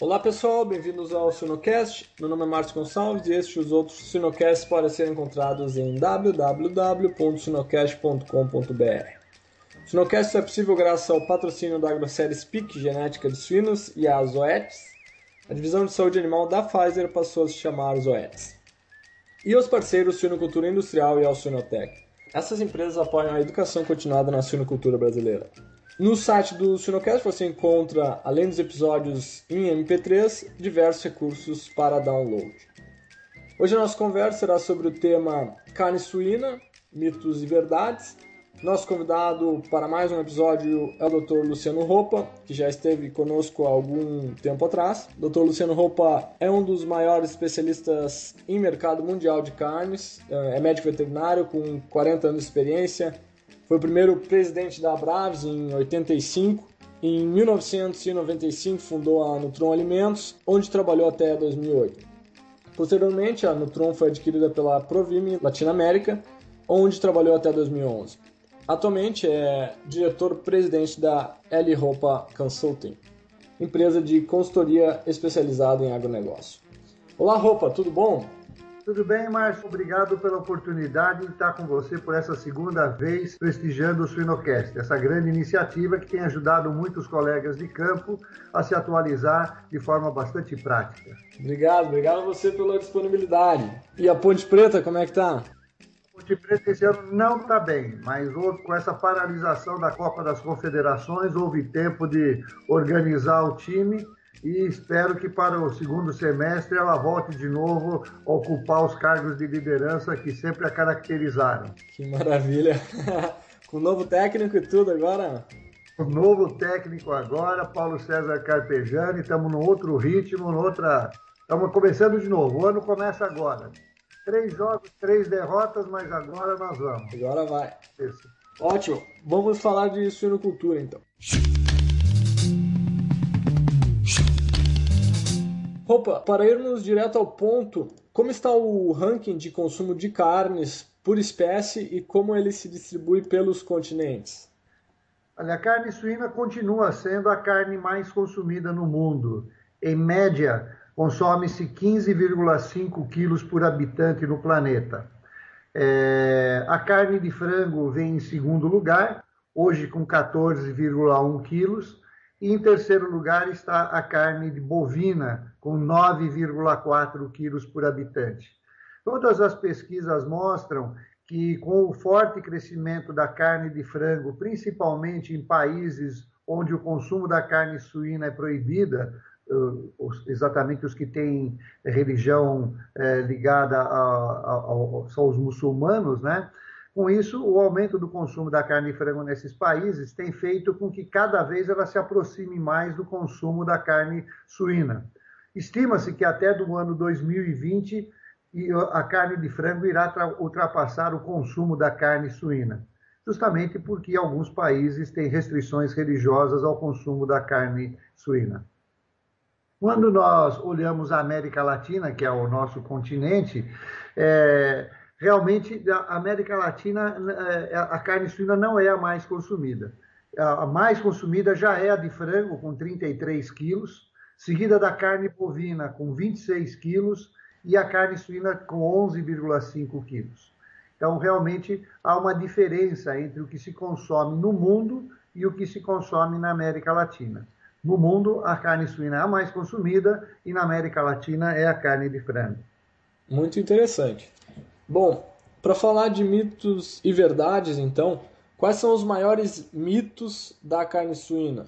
Olá pessoal, bem-vindos ao Sinocast. Meu nome é Márcio Gonçalves e estes e os outros Sinocasts podem ser encontrados em www.sinocast.com.br. O Sinocast é possível graças ao patrocínio da AgroSérie Speak Genética de Suínos e a Zoetis. A divisão de saúde animal da Pfizer passou a se chamar Zoetis. E os parceiros Suinocultura Industrial e ao Suinotec. Essas empresas apoiam a educação continuada na suinocultura brasileira. No site do Sinocast você encontra, além dos episódios em MP3, diversos recursos para download. Hoje a nossa conversa será sobre o tema carne suína, mitos e verdades. Nosso convidado para mais um episódio é o Dr. Luciano Roupa, que já esteve conosco há algum tempo atrás. Dr. Luciano Roupa é um dos maiores especialistas em mercado mundial de carnes, é médico veterinário com 40 anos de experiência, foi o primeiro presidente da Abraves em 85. Em 1995 fundou a Nutron Alimentos, onde trabalhou até 2008. Posteriormente, a Nutron foi adquirida pela Provime Latinoamérica, onde trabalhou até 2011. Atualmente é diretor-presidente da L Roupa Consulting, empresa de consultoria especializada em agronegócio. Olá, Roupa, tudo bom? Tudo bem, Márcio? Obrigado pela oportunidade de estar com você por essa segunda vez prestigiando o Suinocast, essa grande iniciativa que tem ajudado muitos colegas de campo a se atualizar de forma bastante prática. Obrigado, obrigado a você pela disponibilidade. E a Ponte Preta, como é que tá? Ponte Preta esse ano não está bem, mas houve, com essa paralisação da Copa das Confederações, houve tempo de organizar o time e espero que para o segundo semestre ela volte de novo a ocupar os cargos de liderança que sempre a caracterizaram. Que maravilha! Com novo técnico e tudo agora? O novo técnico agora, Paulo César Carpegiani, estamos num outro ritmo, noutra. Estamos começando de novo. O ano começa agora. Três jogos, três derrotas, mas agora nós vamos. Agora vai. Isso. Ótimo. Vamos falar de suinocultura então. Roupa, para irmos direto ao ponto, como está o ranking de consumo de carnes por espécie e como ele se distribui pelos continentes? Olha, a carne suína continua sendo a carne mais consumida no mundo. Em média, consome-se 15,5 quilos por habitante no planeta. É, a carne de frango vem em segundo lugar, hoje com 14,1 quilos. E em terceiro lugar está a carne de bovina, com 9,4 quilos por habitante. Todas as pesquisas mostram que, com o forte crescimento da carne de frango, principalmente em países onde o consumo da carne suína é proibida, exatamente os que têm religião é, ligada a, a, a, são os muçulmanos, né? Com isso, o aumento do consumo da carne de frango nesses países tem feito com que cada vez ela se aproxime mais do consumo da carne suína. Estima-se que até do ano 2020 a carne de frango irá ultrapassar o consumo da carne suína, justamente porque alguns países têm restrições religiosas ao consumo da carne suína. Quando nós olhamos a América Latina, que é o nosso continente, é, realmente a América Latina é, a carne suína não é a mais consumida. A mais consumida já é a de frango, com 33 quilos, seguida da carne bovina, com 26 quilos, e a carne suína, com 11,5 quilos. Então, realmente, há uma diferença entre o que se consome no mundo e o que se consome na América Latina. No mundo, a carne suína é a mais consumida e na América Latina é a carne de frango. Muito interessante. Bom, para falar de mitos e verdades, então, quais são os maiores mitos da carne suína?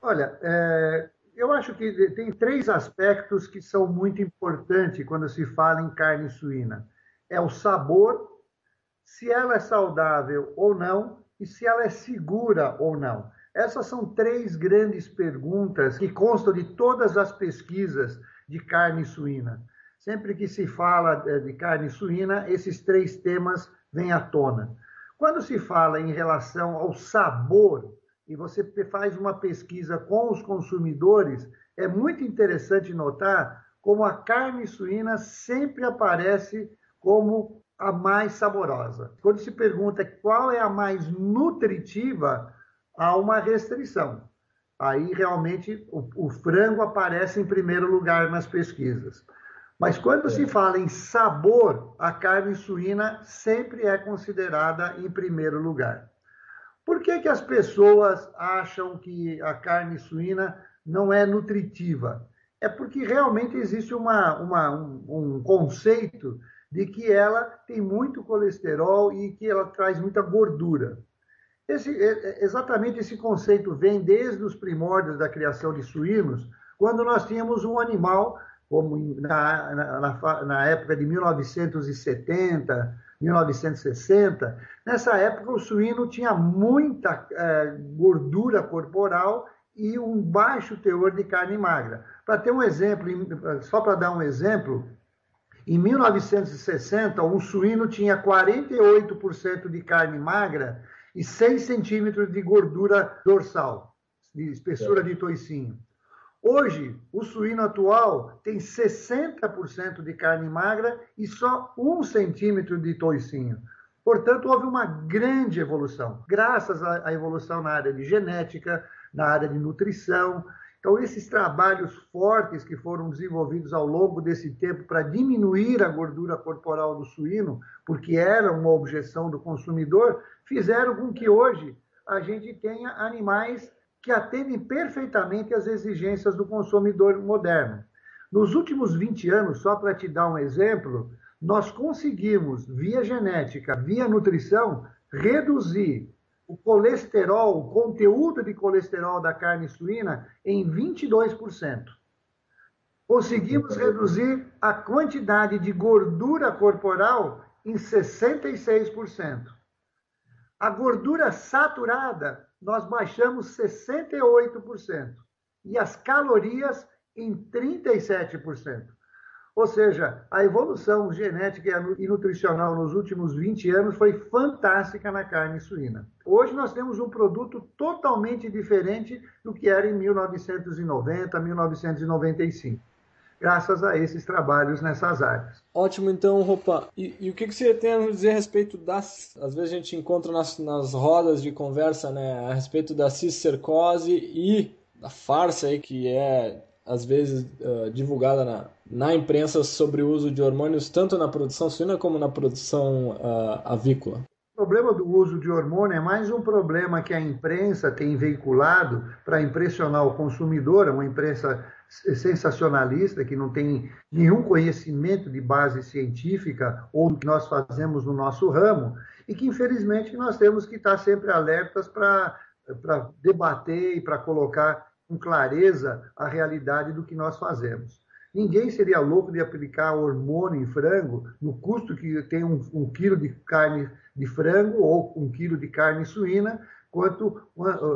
Olha, é, eu acho que tem três aspectos que são muito importantes quando se fala em carne suína: é o sabor, se ela é saudável ou não, e se ela é segura ou não. Essas são três grandes perguntas que constam de todas as pesquisas de carne suína. Sempre que se fala eh, de carne suína, esses três temas vêm à tona. Quando se fala em relação ao sabor, e você faz uma pesquisa com os consumidores, é muito interessante notar como a carne suína sempre aparece como a mais saborosa. Quando se pergunta qual é a mais nutritiva, há uma restrição. Aí realmente o, o frango aparece em primeiro lugar nas pesquisas. Mas quando é. se fala em sabor, a carne suína sempre é considerada em primeiro lugar. Por que, que as pessoas acham que a carne suína não é nutritiva? É porque realmente existe uma, uma um, um conceito de que ela tem muito colesterol e que ela traz muita gordura. Esse, é, é, exatamente esse conceito vem desde os primórdios da criação de suínos, quando nós tínhamos um animal, como na, na, na época de 1970, 1960. Nessa época, o suíno tinha muita é, gordura corporal e um baixo teor de carne magra. Para ter um exemplo, só para dar um exemplo, em 1960, um suíno tinha 48% de carne magra e 6 centímetros de gordura dorsal, de espessura de toicinho. Hoje, o suíno atual tem 60% de carne magra e só 1 centímetro de toicinho. Portanto, houve uma grande evolução, graças à evolução na área de genética, na área de nutrição, então, esses trabalhos fortes que foram desenvolvidos ao longo desse tempo para diminuir a gordura corporal do suíno, porque era uma objeção do consumidor, fizeram com que hoje a gente tenha animais que atendem perfeitamente às exigências do consumidor moderno. Nos últimos 20 anos, só para te dar um exemplo, nós conseguimos, via genética, via nutrição, reduzir o colesterol, o conteúdo de colesterol da carne suína em 22%. Conseguimos reduzir a quantidade de gordura corporal em 66%. A gordura saturada, nós baixamos 68%. E as calorias em 37%. Ou seja, a evolução genética e nutricional nos últimos 20 anos foi fantástica na carne suína. Hoje nós temos um produto totalmente diferente do que era em 1990, 1995 graças a esses trabalhos nessas áreas. Ótimo, então, Roupa. E, e, o que, que você tem a dizer a respeito das. Às vezes a gente encontra nas, nas rodas de conversa, né, a respeito da cistercose e da farsa aí que é às vezes uh, divulgada na, na imprensa sobre o uso de hormônios tanto na produção suína como na produção uh, avícola? O problema do uso de hormônio é mais um problema que a imprensa tem veiculado para impressionar o consumidor, é uma imprensa sensacionalista que não tem nenhum conhecimento de base científica ou do que nós fazemos no nosso ramo e que infelizmente nós temos que estar sempre alertas para debater e para colocar com clareza a realidade do que nós fazemos. Ninguém seria louco de aplicar hormônio em frango no custo que tem um, um quilo de carne de frango ou um quilo de carne suína, quanto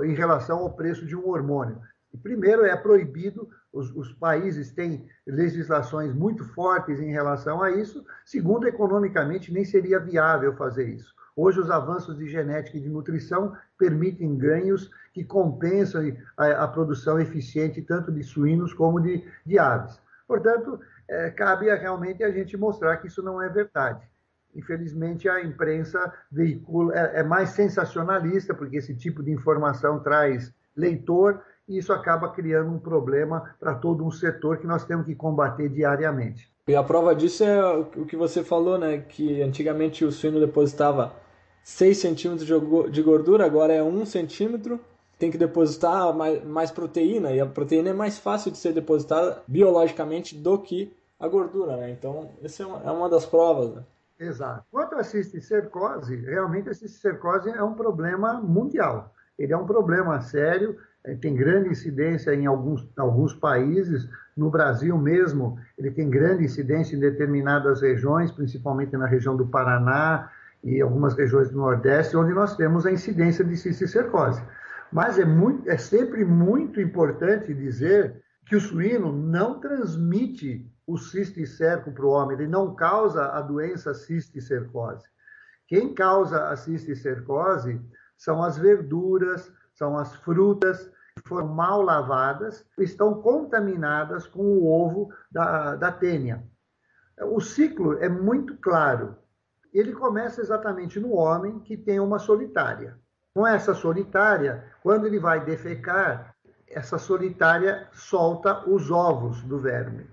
em relação ao preço de um hormônio. Primeiro, é proibido, os, os, países têm legislações muito fortes em relação a isso. Segundo, economicamente, nem seria viável fazer isso. Hoje, os avanços de genética e de nutrição permitem ganhos que compensam a, a produção eficiente tanto de suínos como de, de aves. Portanto, é, cabe realmente a gente mostrar que isso não é verdade. Infelizmente, a imprensa veicula, é, é mais sensacionalista, porque esse tipo de informação traz leitor e isso acaba criando um problema para todo um setor que nós temos que combater diariamente. E a prova disso é o que você falou, né? Que antigamente o suíno depositava 6 centímetros de gordura, agora é 1 centímetro. Tem que depositar mais, mais proteína, e a proteína é mais fácil de ser depositada biologicamente do que a gordura, né? Então, essa é uma, é uma das provas, né? Exato. Quanto à cisticercose, realmente a cisticercose é um problema mundial. Ele é um problema sério, tem grande incidência em alguns, alguns países, no Brasil mesmo, ele tem grande incidência em determinadas regiões, principalmente na região do Paraná, e algumas regiões do Nordeste, onde nós temos a incidência de cisticercose. Mas é, muito, é sempre muito importante dizer que o suíno não transmite o cisticerco para o homem, ele não causa a doença cisticercose. Quem causa a cisticercose são as verduras, são as frutas foram mal lavadas, estão contaminadas com o ovo da, da tênia. O ciclo é muito claro ele começa exatamente no homem que tem uma solitária. Com essa solitária, quando ele vai defecar, essa solitária solta os ovos do verme.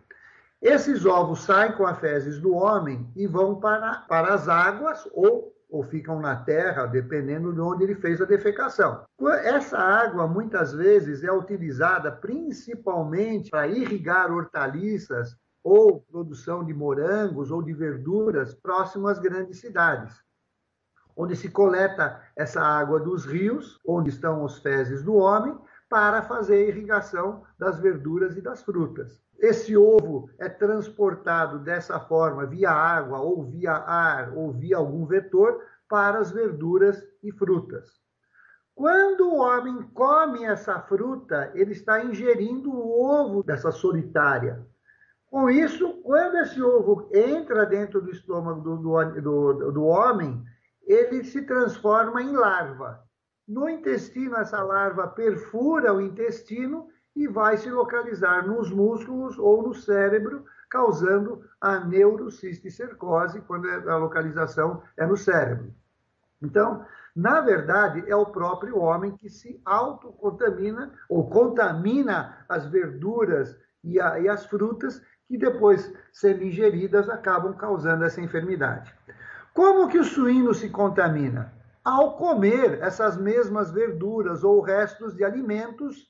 Esses ovos saem com as fezes do homem e vão para, para as águas ou, ou ficam na terra, dependendo de onde ele fez a defecação. Essa água, muitas vezes, é utilizada principalmente para irrigar hortaliças ou produção de morangos ou de verduras próximo às grandes cidades, onde se coleta essa água dos rios, onde estão os fezes do homem, para fazer a irrigação das verduras e das frutas. Esse ovo é transportado dessa forma, via água, ou via ar, ou via algum vetor, para as verduras e frutas. Quando o homem come essa fruta, ele está ingerindo o ovo dessa solitária. Com isso, quando esse ovo entra dentro do estômago do, do, do, do homem, ele se transforma em larva. No intestino, essa larva perfura o intestino e vai se localizar nos músculos ou no cérebro, causando a neurocisticercose, quando é, a localização é no cérebro. Então, na verdade, é o próprio homem que se autocontamina ou contamina as verduras e, a, e as frutas que depois, sendo ingeridas, acabam causando essa enfermidade. Como que o suíno se contamina? Ao comer essas mesmas verduras ou restos de alimentos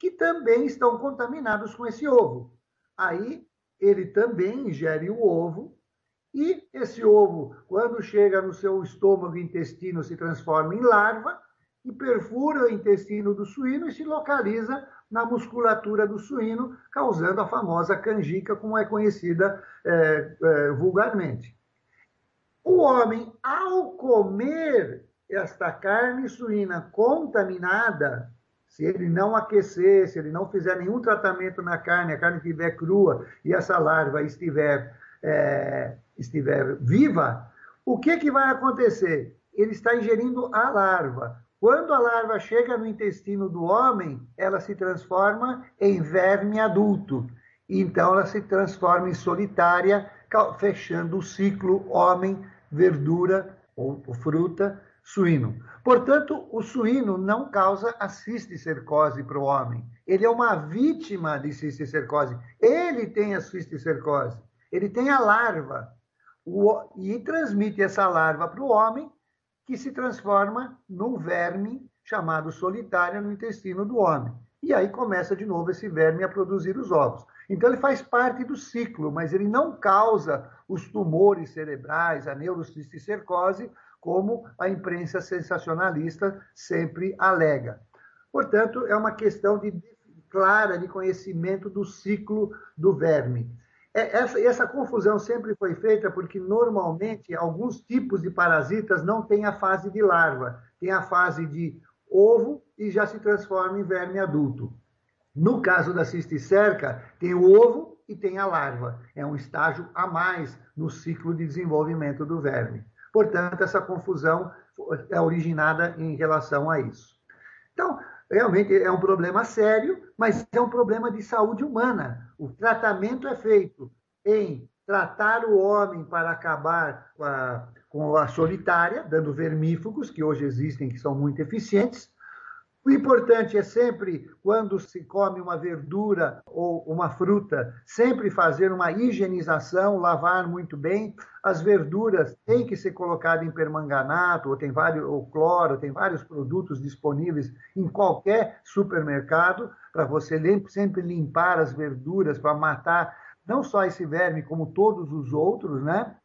que também estão contaminados com esse ovo. Aí ele também ingere o ovo e esse ovo, quando chega no seu estômago e intestino, se transforma em larva e perfura o intestino do suíno e se localiza na musculatura do suíno, causando a famosa canjica, como é conhecida é, é, vulgarmente. O homem, ao comer esta carne suína contaminada, se ele não aquecer, se ele não fizer nenhum tratamento na carne, a carne estiver crua e essa larva estiver, é, estiver viva, o que, que vai acontecer? Ele está ingerindo a larva. Quando a larva chega no intestino do homem, ela se transforma em verme adulto. Então ela se transforma em solitária, fechando o ciclo homem, verdura ou fruta, suíno. Portanto, o suíno não causa a cisticercose para o homem. Ele é uma vítima de cisticercose. Ele tem a cisticercose. Ele tem a larva. O, e transmite essa larva para o homem, que se transforma num verme chamado solitária no intestino do homem. E aí começa de novo esse verme a produzir os ovos. Então ele faz parte do ciclo, mas ele não causa os tumores cerebrais, a neurocisticercose, como a imprensa sensacionalista sempre alega. Portanto, é uma questão de, clara de conhecimento do ciclo do verme. É, essa, essa confusão sempre foi feita porque, normalmente, alguns tipos de parasitas não têm a fase de larva, tem a fase de ovo e já se transforma em verme adulto. No caso da cisticerca, tem o ovo e tem a larva. É um estágio a mais no ciclo de desenvolvimento do verme. Portanto, essa confusão é originada em relação a isso. Então, realmente é um problema sério, mas é um problema de saúde humana. O tratamento é feito em tratar o homem para acabar com a, com a solitária, dando vermífugos, que hoje existem, que são muito eficientes, o importante é sempre, quando se come uma verdura ou uma fruta, sempre fazer uma higienização, lavar muito bem. As verduras têm que ser colocadas em permanganato, ou tem vários, ou cloro, tem vários produtos disponíveis em qualquer supermercado, para você sempre limpar as verduras, para matar não só esse verme, como todos os outros, né?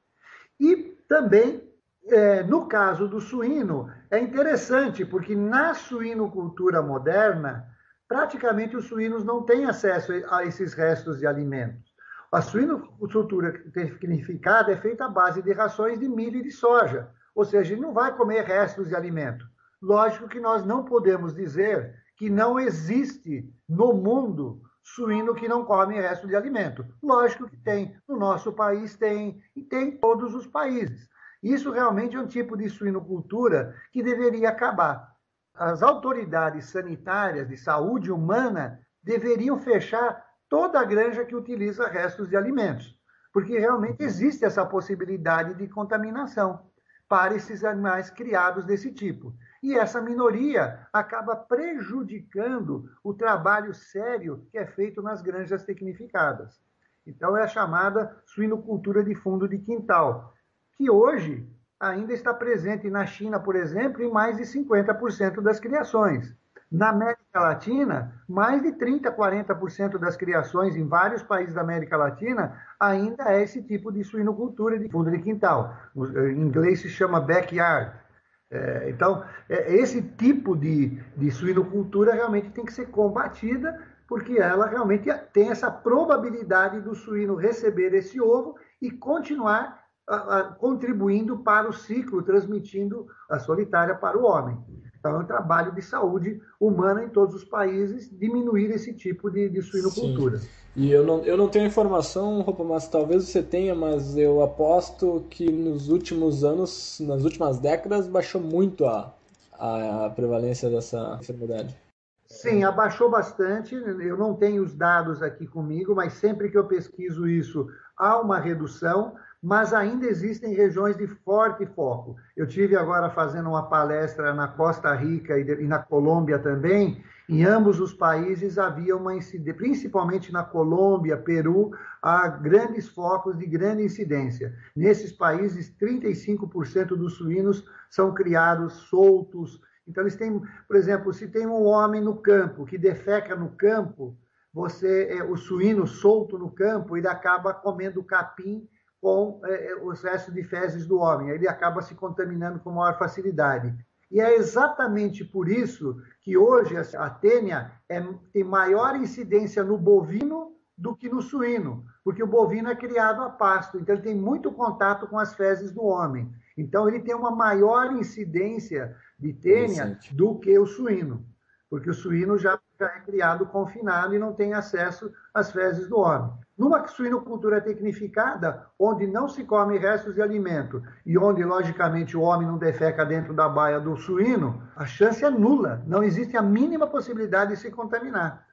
E também é, no caso do suíno, é interessante, porque na suinocultura moderna, praticamente os suínos não têm acesso a esses restos de alimentos. A suinocultura tecnificada é feita à base de rações de milho e de soja, ou seja, ele não vai comer restos de alimento. Lógico que nós não podemos dizer que não existe no mundo suíno que não come resto de alimento. Lógico que tem. No nosso país tem, e tem em todos os países. Isso realmente é um tipo de suinocultura que deveria acabar. As autoridades sanitárias de saúde humana deveriam fechar toda a granja que utiliza restos de alimentos, porque realmente existe essa possibilidade de contaminação para esses animais criados desse tipo. E essa minoria acaba prejudicando o trabalho sério que é feito nas granjas tecnificadas. Então, é a chamada suinocultura de fundo de quintal, que hoje ainda está presente na China, por exemplo, em mais de 50% das criações. Na América Latina, mais de 30%, 40% das criações em vários países da América Latina ainda é esse tipo de suinocultura de fundo de quintal. Em inglês se chama backyard. É, então, é, esse tipo de, de suinocultura realmente tem que ser combatida, porque ela realmente tem essa probabilidade do suíno receber esse ovo e continuar contribuindo para o ciclo, transmitindo a solitária para o homem. Então, é um trabalho de saúde humana em todos os países diminuir esse tipo de, de suinocultura. Sim. E eu não, eu não tenho informação, Roupa, mas talvez você tenha, mas eu aposto que nos últimos anos, nas últimas décadas, baixou muito a, a, prevalência dessa enfermidade. Sim, abaixou bastante. Eu não tenho os dados aqui comigo, mas sempre que eu pesquiso isso, há uma redução mas ainda existem regiões de forte foco. Eu tive agora fazendo uma palestra na Costa Rica e na Colômbia também. Em ambos os países havia uma incidência, principalmente na Colômbia, Peru, há grandes focos de grande incidência. Nesses países, 35% dos suínos são criados soltos. Então, eles têm, por exemplo, se tem um homem no campo que defeca no campo, você, é, o suíno solto no campo, ele acaba comendo capim com é, é, os restos de fezes do homem. Ele acaba se contaminando com maior facilidade. E é exatamente por isso que hoje a tênia é, tem maior incidência no bovino do que no suíno, porque o bovino é criado a pasto, então ele tem muito contato com as fezes do homem. Então ele tem uma maior incidência de tênia do que o suíno, porque o suíno já, já é criado confinado e não tem acesso às fezes do homem. Numa suinocultura tecnificada, onde não se come restos de alimento e onde, logicamente, o homem não defeca dentro da baia do suíno, a chance é nula. Não existe a mínima possibilidade de se contaminar.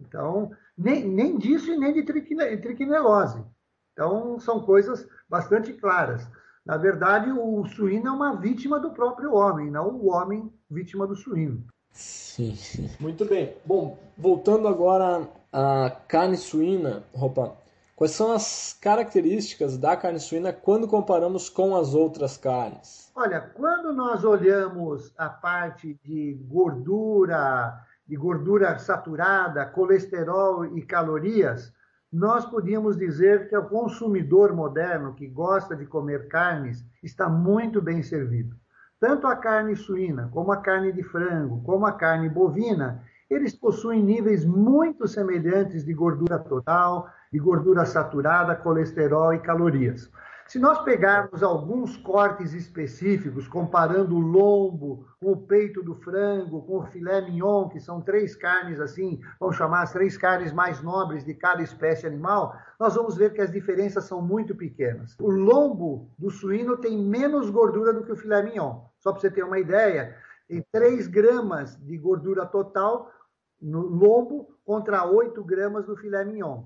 Então, nem, nem disso e nem de triquinelose. Então, são coisas bastante claras. Na verdade, o suíno é uma vítima do próprio homem, não o homem vítima do suíno. Sim, muito bem. Bom, voltando agora à carne suína, roupa. Quais são as características da carne suína quando comparamos com as outras carnes? Olha, quando nós olhamos a parte de gordura, de gordura saturada, colesterol e calorias, nós podíamos dizer que o consumidor moderno que gosta de comer carnes está muito bem servido tanto a carne suína, como a carne de frango, como a carne bovina, eles possuem níveis muito semelhantes de gordura total, de gordura saturada, colesterol e calorias. Se nós pegarmos alguns cortes específicos, comparando o lombo com o peito do frango, com o filé mignon, que são três carnes assim, vamos chamar as três carnes mais nobres de cada espécie animal, nós vamos ver que as diferenças são muito pequenas. O lombo do suíno tem menos gordura do que o filé mignon. Só para você ter uma ideia, tem 3 gramas de gordura total no lombo contra 8 gramas no filé mignon.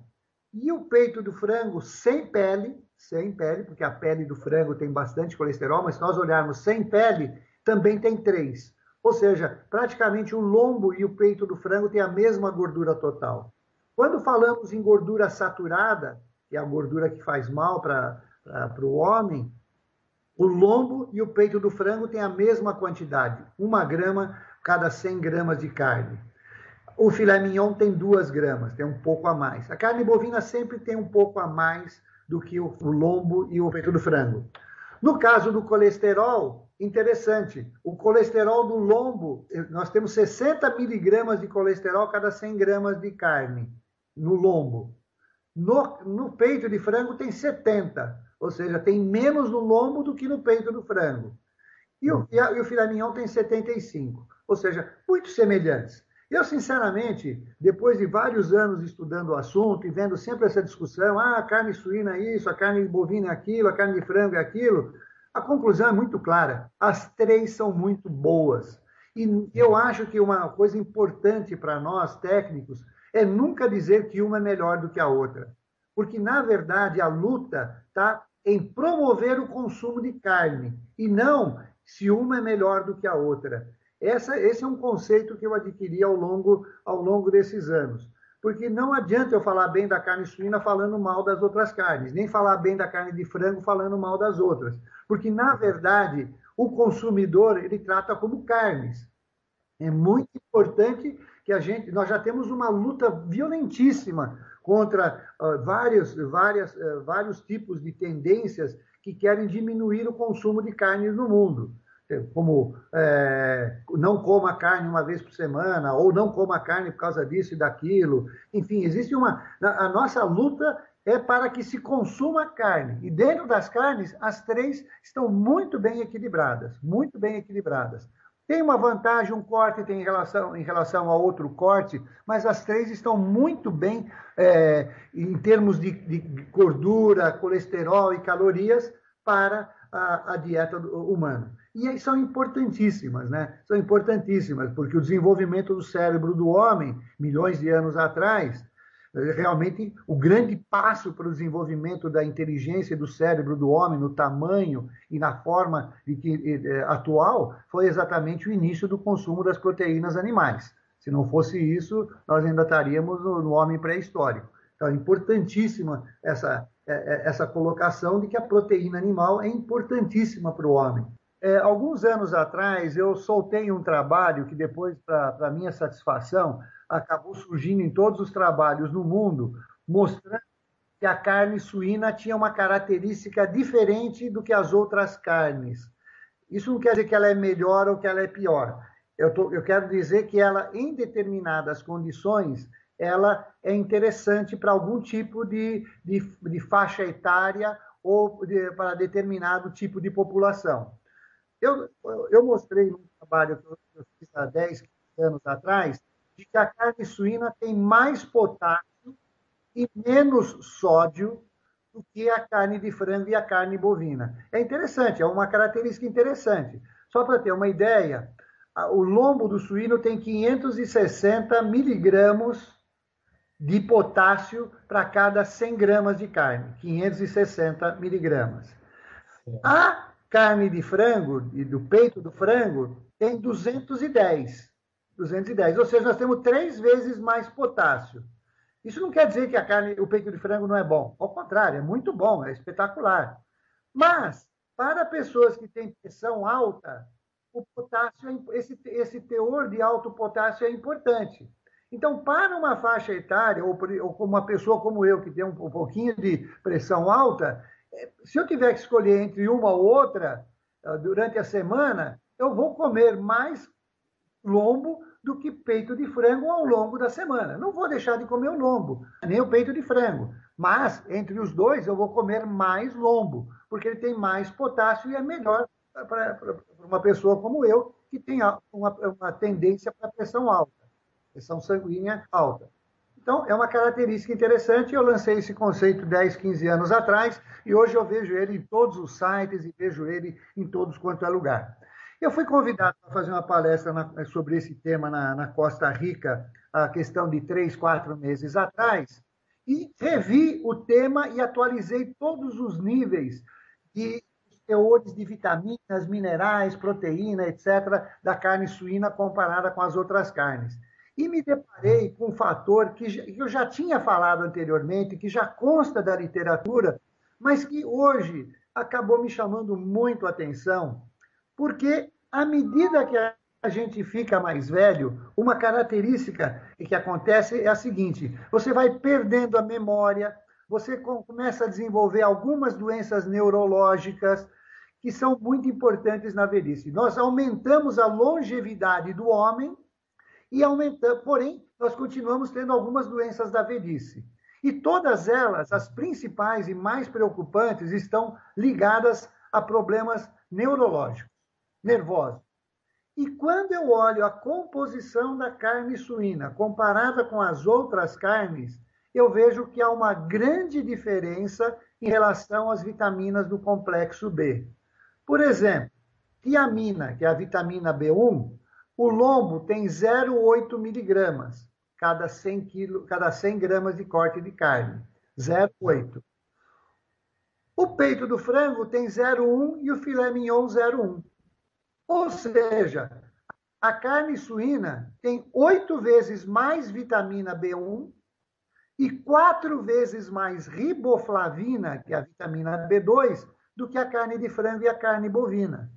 E o peito do frango sem pele, sem pele, porque a pele do frango tem bastante colesterol, mas se nós olharmos sem pele, também tem três. Ou seja, praticamente o lombo e o peito do frango têm a mesma gordura total. Quando falamos em gordura saturada, que é a gordura que faz mal para o homem, o lombo e o peito do frango têm a mesma quantidade, uma grama cada 100 gramas de carne. O filé mignon tem duas gramas, tem um pouco a mais. A carne bovina sempre tem um pouco a mais do que o lombo e o peito do frango. No caso do colesterol, interessante, o colesterol do lombo, nós temos 60 miligramas de colesterol cada 100 gramas de carne no lombo. No, no peito de frango tem 70, ou seja, tem menos no lombo do que no peito do frango. E o, e, a, e o filé mignon tem 75, ou seja, muito semelhantes. Eu, sinceramente, depois de vários anos estudando o assunto e vendo sempre essa discussão, ah, a carne suína é isso, a carne bovina é aquilo, a carne de frango é aquilo, a conclusão é muito clara. As três são muito boas. E eu acho que uma coisa importante para nós, técnicos, é nunca dizer que uma é melhor do que a outra. Porque, na verdade, a luta está em promover o consumo de carne e não se uma é melhor do que a outra. Essa, esse é um conceito que eu adquiri ao longo, ao longo desses anos. Porque não adianta eu falar bem da carne suína falando mal das outras carnes, nem falar bem da carne de frango falando mal das outras. Porque, na verdade, o consumidor ele trata como carnes. É muito importante que a gente. Nós já temos uma luta violentíssima contra uh, vários, várias, uh, vários tipos de tendências que querem diminuir o consumo de carnes no mundo como é, não coma carne uma vez por semana, ou não coma carne por causa disso e daquilo. Enfim, existe uma. A nossa luta é para que se consuma carne. E dentro das carnes, as três estão muito bem equilibradas, muito bem equilibradas. Tem uma vantagem, um corte tem em relação, em relação a outro corte, mas as três estão muito bem é, em termos de, de, gordura, colesterol e calorias para a, a dieta humana. E são importantíssimas, né? São importantíssimas, porque o desenvolvimento do cérebro do homem, milhões de anos atrás, realmente o grande passo para o desenvolvimento da inteligência do cérebro do homem no tamanho e na forma eh, atual foi exatamente o início do consumo das proteínas animais. Se não fosse isso, nós ainda estaríamos no, homem pré-histórico. Então, é importantíssima essa, eh, essa colocação de que a proteína animal é importantíssima para o homem. É, alguns anos atrás, eu soltei um trabalho que, depois, para minha satisfação, acabou surgindo em todos os trabalhos no mundo, mostrando que a carne suína tinha uma característica diferente do que as outras carnes. Isso não quer dizer que ela é melhor ou que ela é pior. Eu, tô, eu quero dizer que ela, em determinadas condições, ela é interessante para algum tipo de, de, de faixa etária ou de, para determinado tipo de população. Eu, eu mostrei num trabalho que eu fiz há 10, 15 anos atrás, de que a carne suína tem mais potássio e menos sódio do que a carne de frango e a carne bovina. É interessante, é uma característica interessante. Só para ter uma ideia, o lombo do suíno tem 560 miligramas de potássio para cada 100 gramas de carne. 560 miligramas. A carne de frango e do peito do frango tem 210. 210, ou seja, nós temos três vezes mais potássio. Isso não quer dizer que a carne, o peito de frango não é bom. Ao contrário, é muito bom, é espetacular. Mas, para pessoas que têm pressão alta, o potássio, é esse, esse teor de alto potássio é importante. Então, para uma faixa etária, ou, ou uma pessoa como eu, que tem um, um pouquinho de pressão alta, se eu tiver que escolher entre uma ou outra ah, durante a semana, eu vou comer mais lombo do que peito de frango ao longo da semana. Não vou deixar de comer o lombo, nem o peito de frango. Mas, entre os dois, eu vou comer mais lombo, porque ele tem mais potássio e é melhor para uma pessoa como eu, que tem uma, uma tendência para pressão alta, pressão sanguínea alta. Então, é uma característica interessante. Eu lancei esse conceito 10, 15 anos atrás e hoje eu vejo ele em todos os sites e vejo ele em todos quanto é lugar. Eu fui convidado para fazer uma palestra na, sobre esse tema na, na, Costa Rica, a questão de três, quatro meses atrás, e revi o tema e atualizei todos os níveis de teores de vitaminas, minerais, proteína, etc., da carne suína comparada com as outras carnes. E me deparei com um fator que eu já tinha falado anteriormente, que já consta da literatura, mas que hoje acabou me chamando muito a atenção, porque à medida que a gente fica mais velho, uma característica que acontece é a seguinte: você vai perdendo a memória, você começa a desenvolver algumas doenças neurológicas que são muito importantes na velhice. Nós aumentamos a longevidade do homem e aumentando, porém, nós continuamos tendo algumas doenças da velhice. E todas elas, as principais e mais preocupantes, estão ligadas a problemas neurológicos, nervosos. E quando eu olho a composição da carne suína comparada com as outras carnes, eu vejo que há uma grande diferença em relação às vitaminas do complexo B. Por exemplo, tiamina, que é a vitamina B1, o lombo tem 0,8 miligramas cada 100, quilo, cada 100 gramas de corte de carne. 0,8. O peito do frango tem 0,1 e o filé mignon 0,1. Ou seja, a carne suína tem oito vezes mais vitamina B1 e quatro vezes mais riboflavina, que é a vitamina B2, do que a carne de frango e a carne bovina.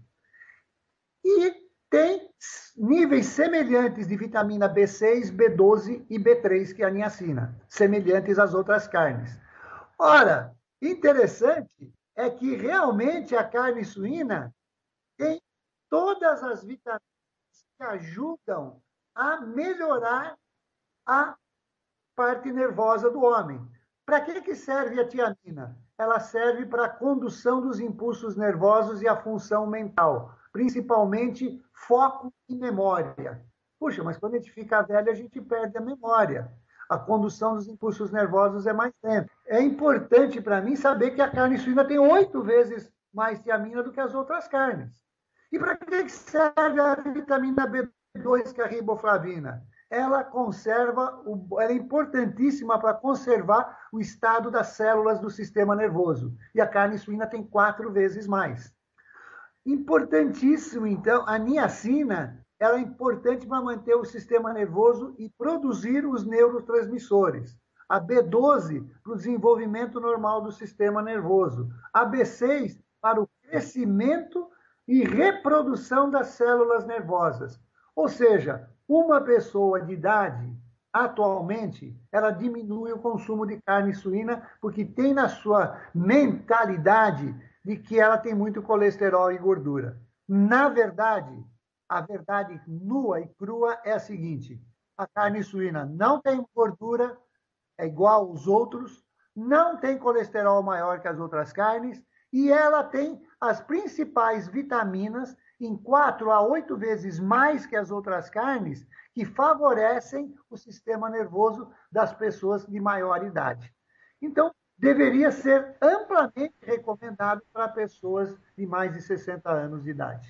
E tem níveis semelhantes de vitamina B6, B12 e B3, que é a niacina, semelhantes às outras carnes. Ora, interessante é que realmente a carne suína tem todas as vitaminas que ajudam a melhorar a parte nervosa do homem. Para que, que serve a tiamina? Ela serve para a condução dos impulsos nervosos e a função mental, principalmente foco e memória. Puxa, mas quando a gente fica velho, a gente perde a memória. A condução dos impulsos nervosos é mais lenta. É importante para mim saber que a carne suína tem oito vezes mais tiamina do que as outras carnes. E para que serve a vitamina B2, que é a riboflavina? Ela conserva, ela é importantíssima para conservar o estado das células do sistema nervoso. E a carne suína tem quatro vezes mais. Importantíssimo, então, a niacina ela é importante para manter o sistema nervoso e produzir os neurotransmissores. A B12 para o desenvolvimento normal do sistema nervoso. A B6 para o crescimento e reprodução das células nervosas. Ou seja, uma pessoa de idade, atualmente, ela diminui o consumo de carne suína porque tem na sua mentalidade de que ela tem muito colesterol e gordura. Na verdade, a verdade nua e crua é a seguinte: a carne suína não tem gordura, é igual aos outros, não tem colesterol maior que as outras carnes e ela tem as principais vitaminas em quatro a oito vezes mais que as outras carnes, que favorecem o sistema nervoso das pessoas de maior idade. Então, deveria ser amplamente recomendado para pessoas de mais de 60 anos de idade.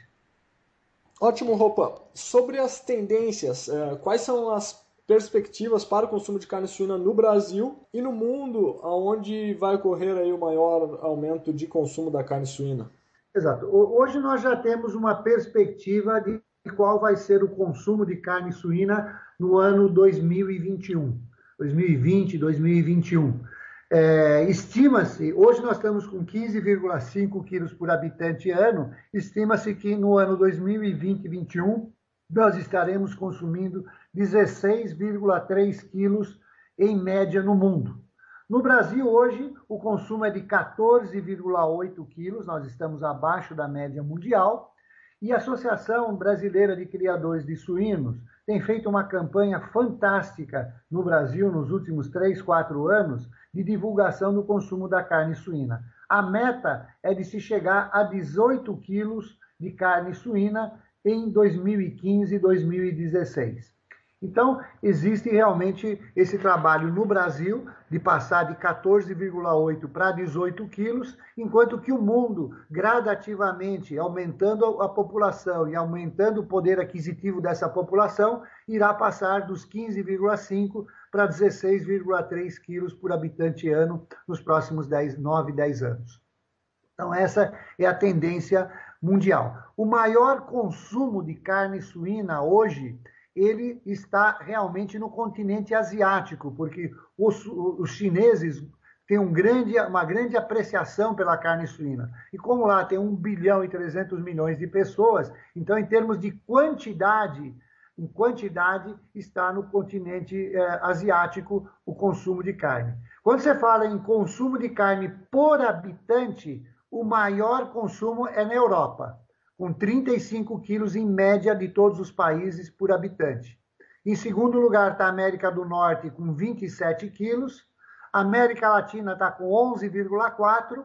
Ótimo, Roupa. Sobre as tendências, eh, quais são as perspectivas para o consumo de carne suína no Brasil e no mundo, aonde vai ocorrer aí o maior aumento de consumo da carne suína? Exato. Hoje nós já temos uma perspectiva de qual vai ser o consumo de carne suína no ano 2021, 2020, 2021. É, Estima-se, hoje nós estamos com 15,5 quilos por habitante ano, estima-se que no ano 2020 e 2021 nós estaremos consumindo 16,3 quilos em média no mundo. No Brasil, hoje, o consumo é de 14,8 quilos, nós estamos abaixo da média mundial, e a Associação Brasileira de Criadores de Suínos tem feito uma campanha fantástica no Brasil nos últimos 3, 4 anos de divulgação do consumo da carne suína. A meta é de se chegar a 18 quilos de carne suína em 2015 e 2016. Então, existe realmente esse trabalho no Brasil de passar de 14,8 para 18 quilos, enquanto que o mundo, gradativamente aumentando a população e aumentando o poder aquisitivo dessa população, irá passar dos 15,5 para 16,3 quilos por habitante ano nos próximos 10, 9, 10 anos. Então, essa é a tendência mundial. O maior consumo de carne suína hoje ele está realmente no continente asiático, porque os, os chineses têm um grande, uma grande apreciação pela carne suína. E como lá tem 1 bilhão e 300 milhões de pessoas, então, em termos de quantidade, em quantidade está no continente eh, asiático o consumo de carne. Quando você fala em consumo de carne por habitante, o maior consumo é na Europa, com 35 quilos em média de todos os países por habitante. Em segundo lugar está a América do Norte, com 27 quilos. A América Latina está com 11,4.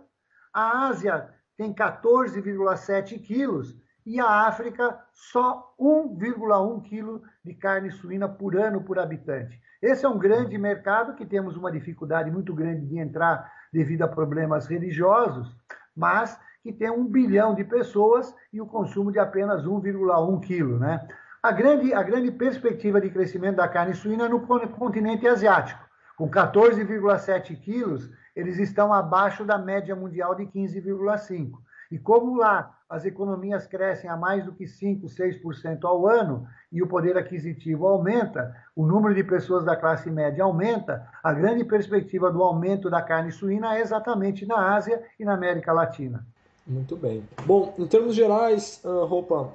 A Ásia tem 14,7 quilos. E a África, só 1,1 quilo de carne suína por ano por habitante. Esse é um grande mercado que temos uma dificuldade muito grande de entrar devido a problemas religiosos, mas que tem um bilhão de pessoas e o consumo de apenas 1,1 quilo. Né? A, grande, a grande perspectiva de crescimento da carne suína é no continente asiático. Com 14,7 quilos, eles estão abaixo da média mundial de 15,5. E como lá as economias crescem a mais do que 5, 6% ao ano e o poder aquisitivo aumenta, o número de pessoas da classe média aumenta, a grande perspectiva do aumento da carne suína é exatamente na Ásia e na América Latina. Muito bem. Bom, em termos gerais, uh, Roupa,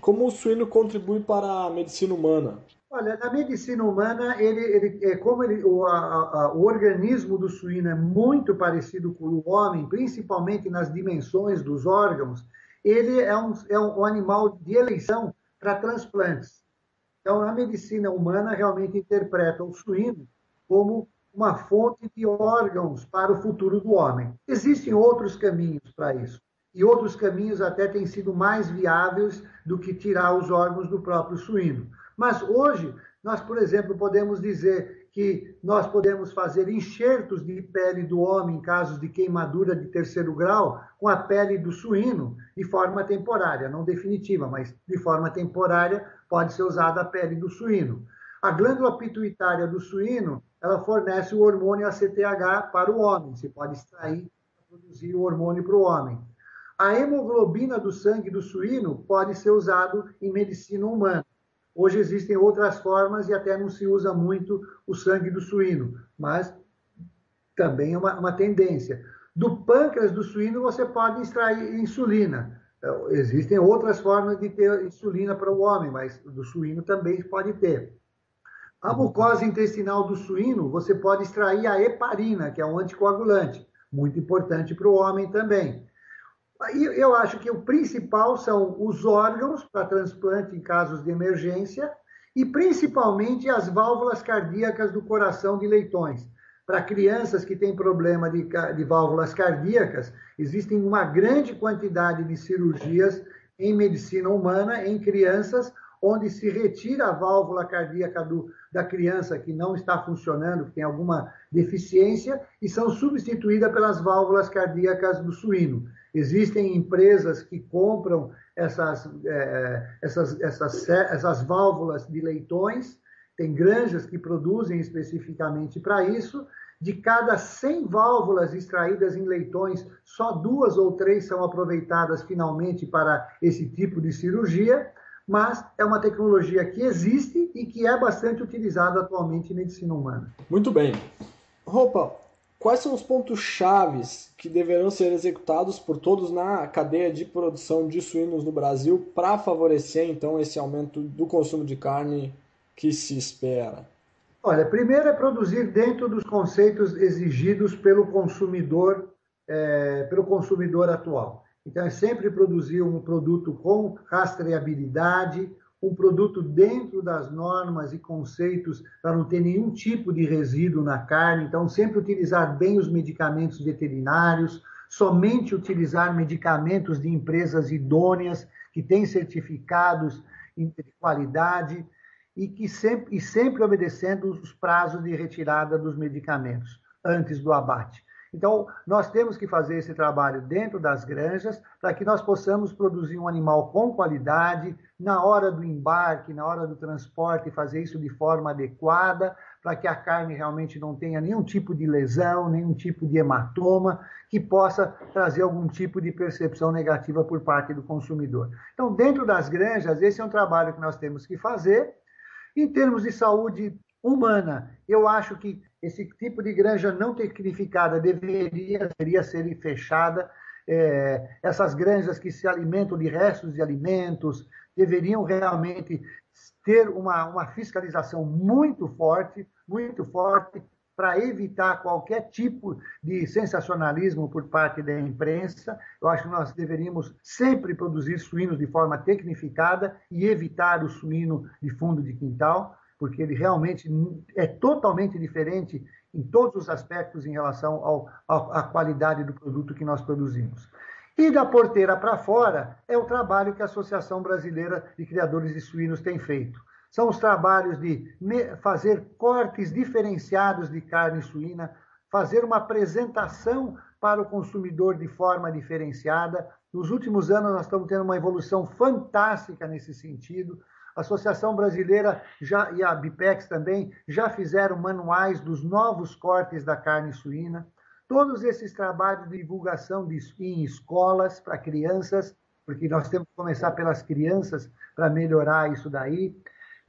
como o suíno contribui para a medicina humana? Olha, na medicina humana, ele, ele é como ele, o, a, a, o organismo do suíno é muito parecido com o homem, principalmente nas dimensões dos órgãos, ele é um, é um animal de eleição para transplantes. Então, a medicina humana realmente interpreta o suíno como uma fonte de órgãos para o futuro do homem. Existem outros caminhos para isso. E outros caminhos até têm sido mais viáveis do que tirar os órgãos do próprio suíno. Mas hoje, nós, por exemplo, podemos dizer que nós podemos fazer enxertos de pele do homem em casos de queimadura de terceiro grau com a pele do suíno de forma temporária, não definitiva, mas de forma temporária pode ser usada a pele do suíno. A glândula pituitária do suíno, ela fornece o hormônio ACTH para o homem, se pode extrair produzir o hormônio para o homem. A hemoglobina do sangue do suíno pode ser usado em medicina humana. Hoje existem outras formas e até não se usa muito o sangue do suíno, mas também é uma, uma tendência. Do pâncreas do suíno você pode extrair insulina. Então, existem outras formas de ter insulina para o homem, mas do suíno também pode ter. A mucosa intestinal do suíno, você pode extrair a heparina, que é um anticoagulante, muito importante para o homem também. Eu acho que o principal são os órgãos para transplante em casos de emergência e principalmente as válvulas cardíacas do coração de leitões. Para crianças que têm problema de, de válvulas cardíacas, existem uma grande quantidade de cirurgias em medicina humana em crianças onde se retira a válvula cardíaca do, da criança que não está funcionando, que tem alguma deficiência, e são substituídas pelas válvulas cardíacas do suíno. Existem empresas que compram essas, é, essas, essas, essas válvulas de leitões, tem granjas que produzem especificamente para isso. De cada 100 válvulas extraídas em leitões, só duas ou três são aproveitadas finalmente para esse tipo de cirurgia, mas é uma tecnologia que existe e que é bastante utilizada atualmente em medicina humana. Muito bem. Roupa, Quais são os pontos chaves que deverão ser executados por todos na cadeia de produção de suínos no Brasil para favorecer então esse aumento do consumo de carne que se espera? Olha, primeiro é produzir dentro dos conceitos exigidos pelo consumidor, é, pelo consumidor atual. Então é sempre produzir um produto com rastreabilidade, um produto dentro das normas e conceitos para não ter nenhum tipo de resíduo na carne. Então, sempre utilizar bem os medicamentos veterinários, somente utilizar medicamentos de empresas idôneas que têm certificados de qualidade e que sempre, e sempre obedecendo os prazos de retirada dos medicamentos antes do abate. Então, nós temos que fazer esse trabalho dentro das granjas para que nós possamos produzir um animal com qualidade, na hora do embarque, na hora do transporte, fazer isso de forma adequada, para que a carne realmente não tenha nenhum tipo de lesão, nenhum tipo de hematoma, que possa trazer algum tipo de percepção negativa por parte do consumidor. Então, dentro das granjas, esse é um trabalho que nós temos que fazer. Em termos de saúde humana, eu acho que esse tipo de granja não tecnificada deveria, deveria ser fechada. É, essas granjas que se alimentam de restos de alimentos deveriam realmente ter uma, uma fiscalização muito forte, muito forte, para evitar qualquer tipo de sensacionalismo por parte da imprensa. Eu acho que nós deveríamos sempre produzir suínos de forma tecnificada e evitar o suíno de fundo de quintal porque ele realmente é totalmente diferente em todos os aspectos em relação ao, ao, à qualidade do produto que nós produzimos. E da porteira para fora é o trabalho que a Associação Brasileira de Criadores de Suínos tem feito. São os trabalhos de fazer cortes diferenciados de carne suína, fazer uma apresentação para o consumidor de forma diferenciada. Nos últimos anos, nós estamos tendo uma evolução fantástica nesse sentido. A Associação Brasileira já, e a BIPEX também já fizeram manuais dos novos cortes da carne suína. Todos esses trabalhos de divulgação de, em escolas para crianças porque nós temos que começar pelas crianças para melhorar isso daí.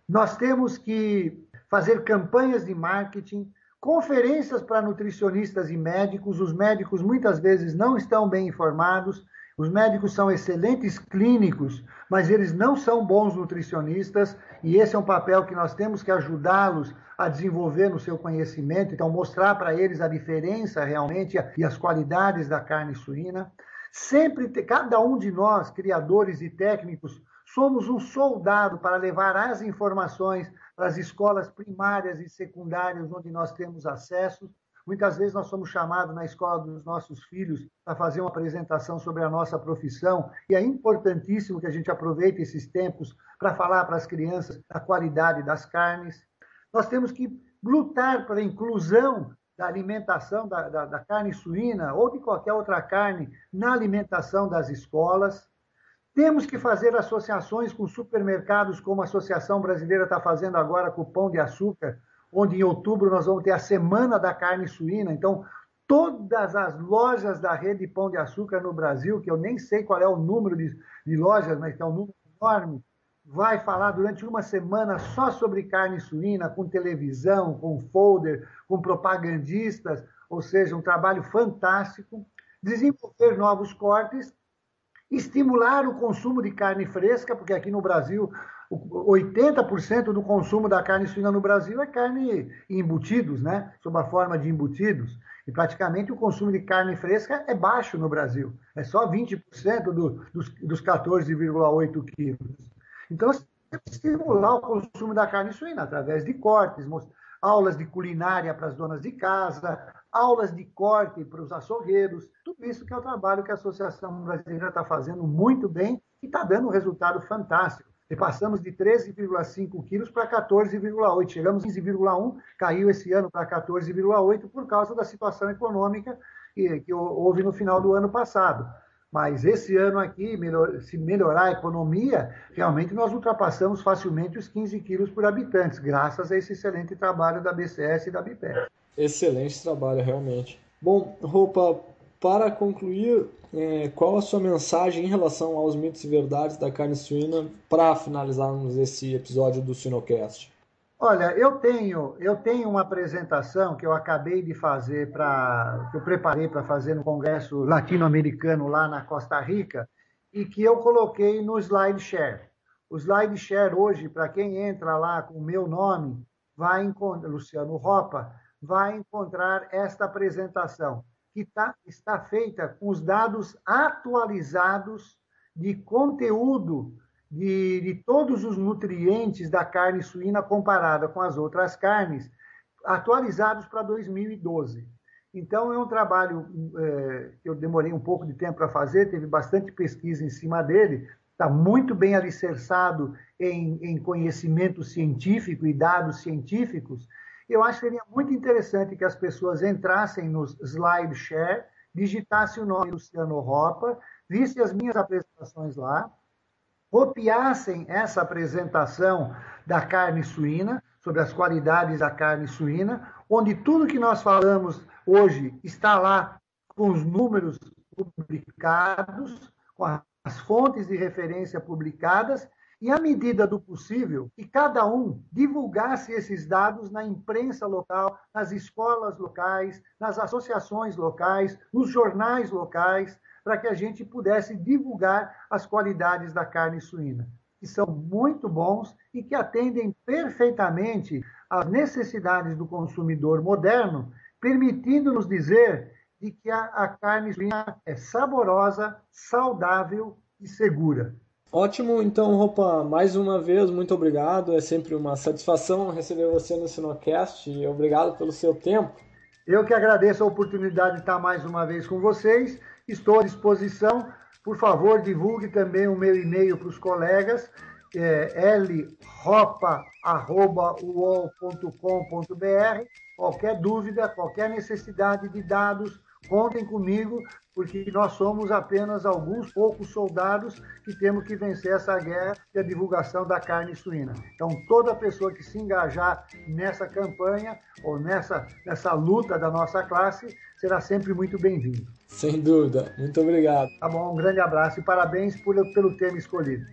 Nós temos que fazer campanhas de marketing, conferências para nutricionistas e médicos. Os médicos muitas vezes não estão bem informados. Os médicos são excelentes clínicos, mas eles não são bons nutricionistas, e esse é um papel que nós temos que ajudá-los a desenvolver no seu conhecimento, então mostrar para eles a diferença realmente e as qualidades da carne suína. Sempre, cada um de nós, criadores e técnicos, somos um soldado para levar as informações para as escolas primárias e secundárias onde nós temos acesso. Muitas vezes nós somos chamados na escola dos nossos filhos para fazer uma apresentação sobre a nossa profissão, e é importantíssimo que a gente aproveite esses tempos para falar para as crianças da qualidade das carnes. Nós temos que lutar pela inclusão da alimentação da, da, da, carne suína ou de qualquer outra carne na alimentação das escolas. Temos que fazer associações com supermercados, como a Associação Brasileira está fazendo agora com o Pão de Açúcar, onde em outubro nós vamos ter a Semana da Carne Suína. Então, todas as lojas da rede Pão de Açúcar no Brasil, que eu nem sei qual é o número de, de lojas, mas é um número enorme, vai falar durante uma semana só sobre carne suína, com televisão, com folder, com propagandistas, ou seja, um trabalho fantástico. Desenvolver novos cortes, estimular o consumo de carne fresca, porque aqui no Brasil 80% do consumo da carne suína no Brasil é carne em embutidos, né? Sob a forma de embutidos. E praticamente o consumo de carne fresca é baixo no Brasil. É só 20% do, dos, dos 14,8 quilos. Então, que estimular o consumo da carne suína através de cortes, aulas de culinária para as donas de casa, aulas de corte para os açougueiros, tudo isso que é o trabalho que a Associação Brasileira está fazendo muito bem e está dando um resultado fantástico. E passamos de 13,5 quilos para 14,8. Chegamos a 15,1, caiu esse ano para 14,8 por causa da situação econômica que, que houve no final do ano passado. Mas esse ano aqui, melhor, se melhorar a economia, realmente nós ultrapassamos facilmente os 15 quilos por habitante, graças a esse excelente trabalho da BCS e da BIPEC. Excelente trabalho, realmente. Bom, Roupa, para concluir, é, qual a sua mensagem em relação aos mitos e verdades da carne suína para finalizarmos esse episódio do Sinocast? Olha, eu tenho, eu tenho uma apresentação que eu acabei de fazer para, que eu preparei para fazer no Congresso Latino-Americano lá na Costa Rica e que eu coloquei no SlideShare. O SlideShare hoje, para quem entra lá com o meu nome, vai encontrar, Luciano Ropa, vai encontrar esta apresentação, que tá, está feita com os dados atualizados de conteúdo de, de todos os nutrientes da carne suína comparada com as outras carnes, atualizados para 2012. Então, é um trabalho é, que eu demorei um pouco de tempo para fazer, teve bastante pesquisa em cima dele, está muito bem alicerçado em, em, conhecimento científico e dados científicos. Eu acho que seria muito interessante que as pessoas entrassem nos SlideShare, digitassem o nome Luciano Ropa, vissem as minhas apresentações lá, copiassem essa apresentação da carne suína, sobre as qualidades da carne suína, onde tudo que nós falamos hoje está lá com os números publicados, com as fontes de referência publicadas, e, à medida do possível, que cada um divulgasse esses dados na imprensa local, nas escolas locais, nas associações locais, nos jornais locais, para que a gente pudesse divulgar as qualidades da carne suína, que são muito bons e que atendem perfeitamente às necessidades do consumidor moderno, permitindo-nos dizer de que a, a carne suína é saborosa, saudável e segura. Ótimo, então, Roupa, mais uma vez, muito obrigado. É sempre uma satisfação receber você no Sinocast e obrigado pelo seu tempo. Eu que agradeço a oportunidade de estar mais uma vez com vocês Estou à disposição. Por favor, divulgue também o meu e-mail para os colegas, é lropa.uol.com.br. Qualquer dúvida, qualquer necessidade de dados Contem comigo, porque nós somos apenas alguns poucos soldados que temos que vencer essa guerra e a divulgação da carne suína. Então, toda pessoa que se engajar nessa campanha ou nessa, nessa luta da nossa classe será sempre muito bem-vindo. Sem dúvida. Muito obrigado. Tá bom, um grande abraço e parabéns por, pelo tema escolhido.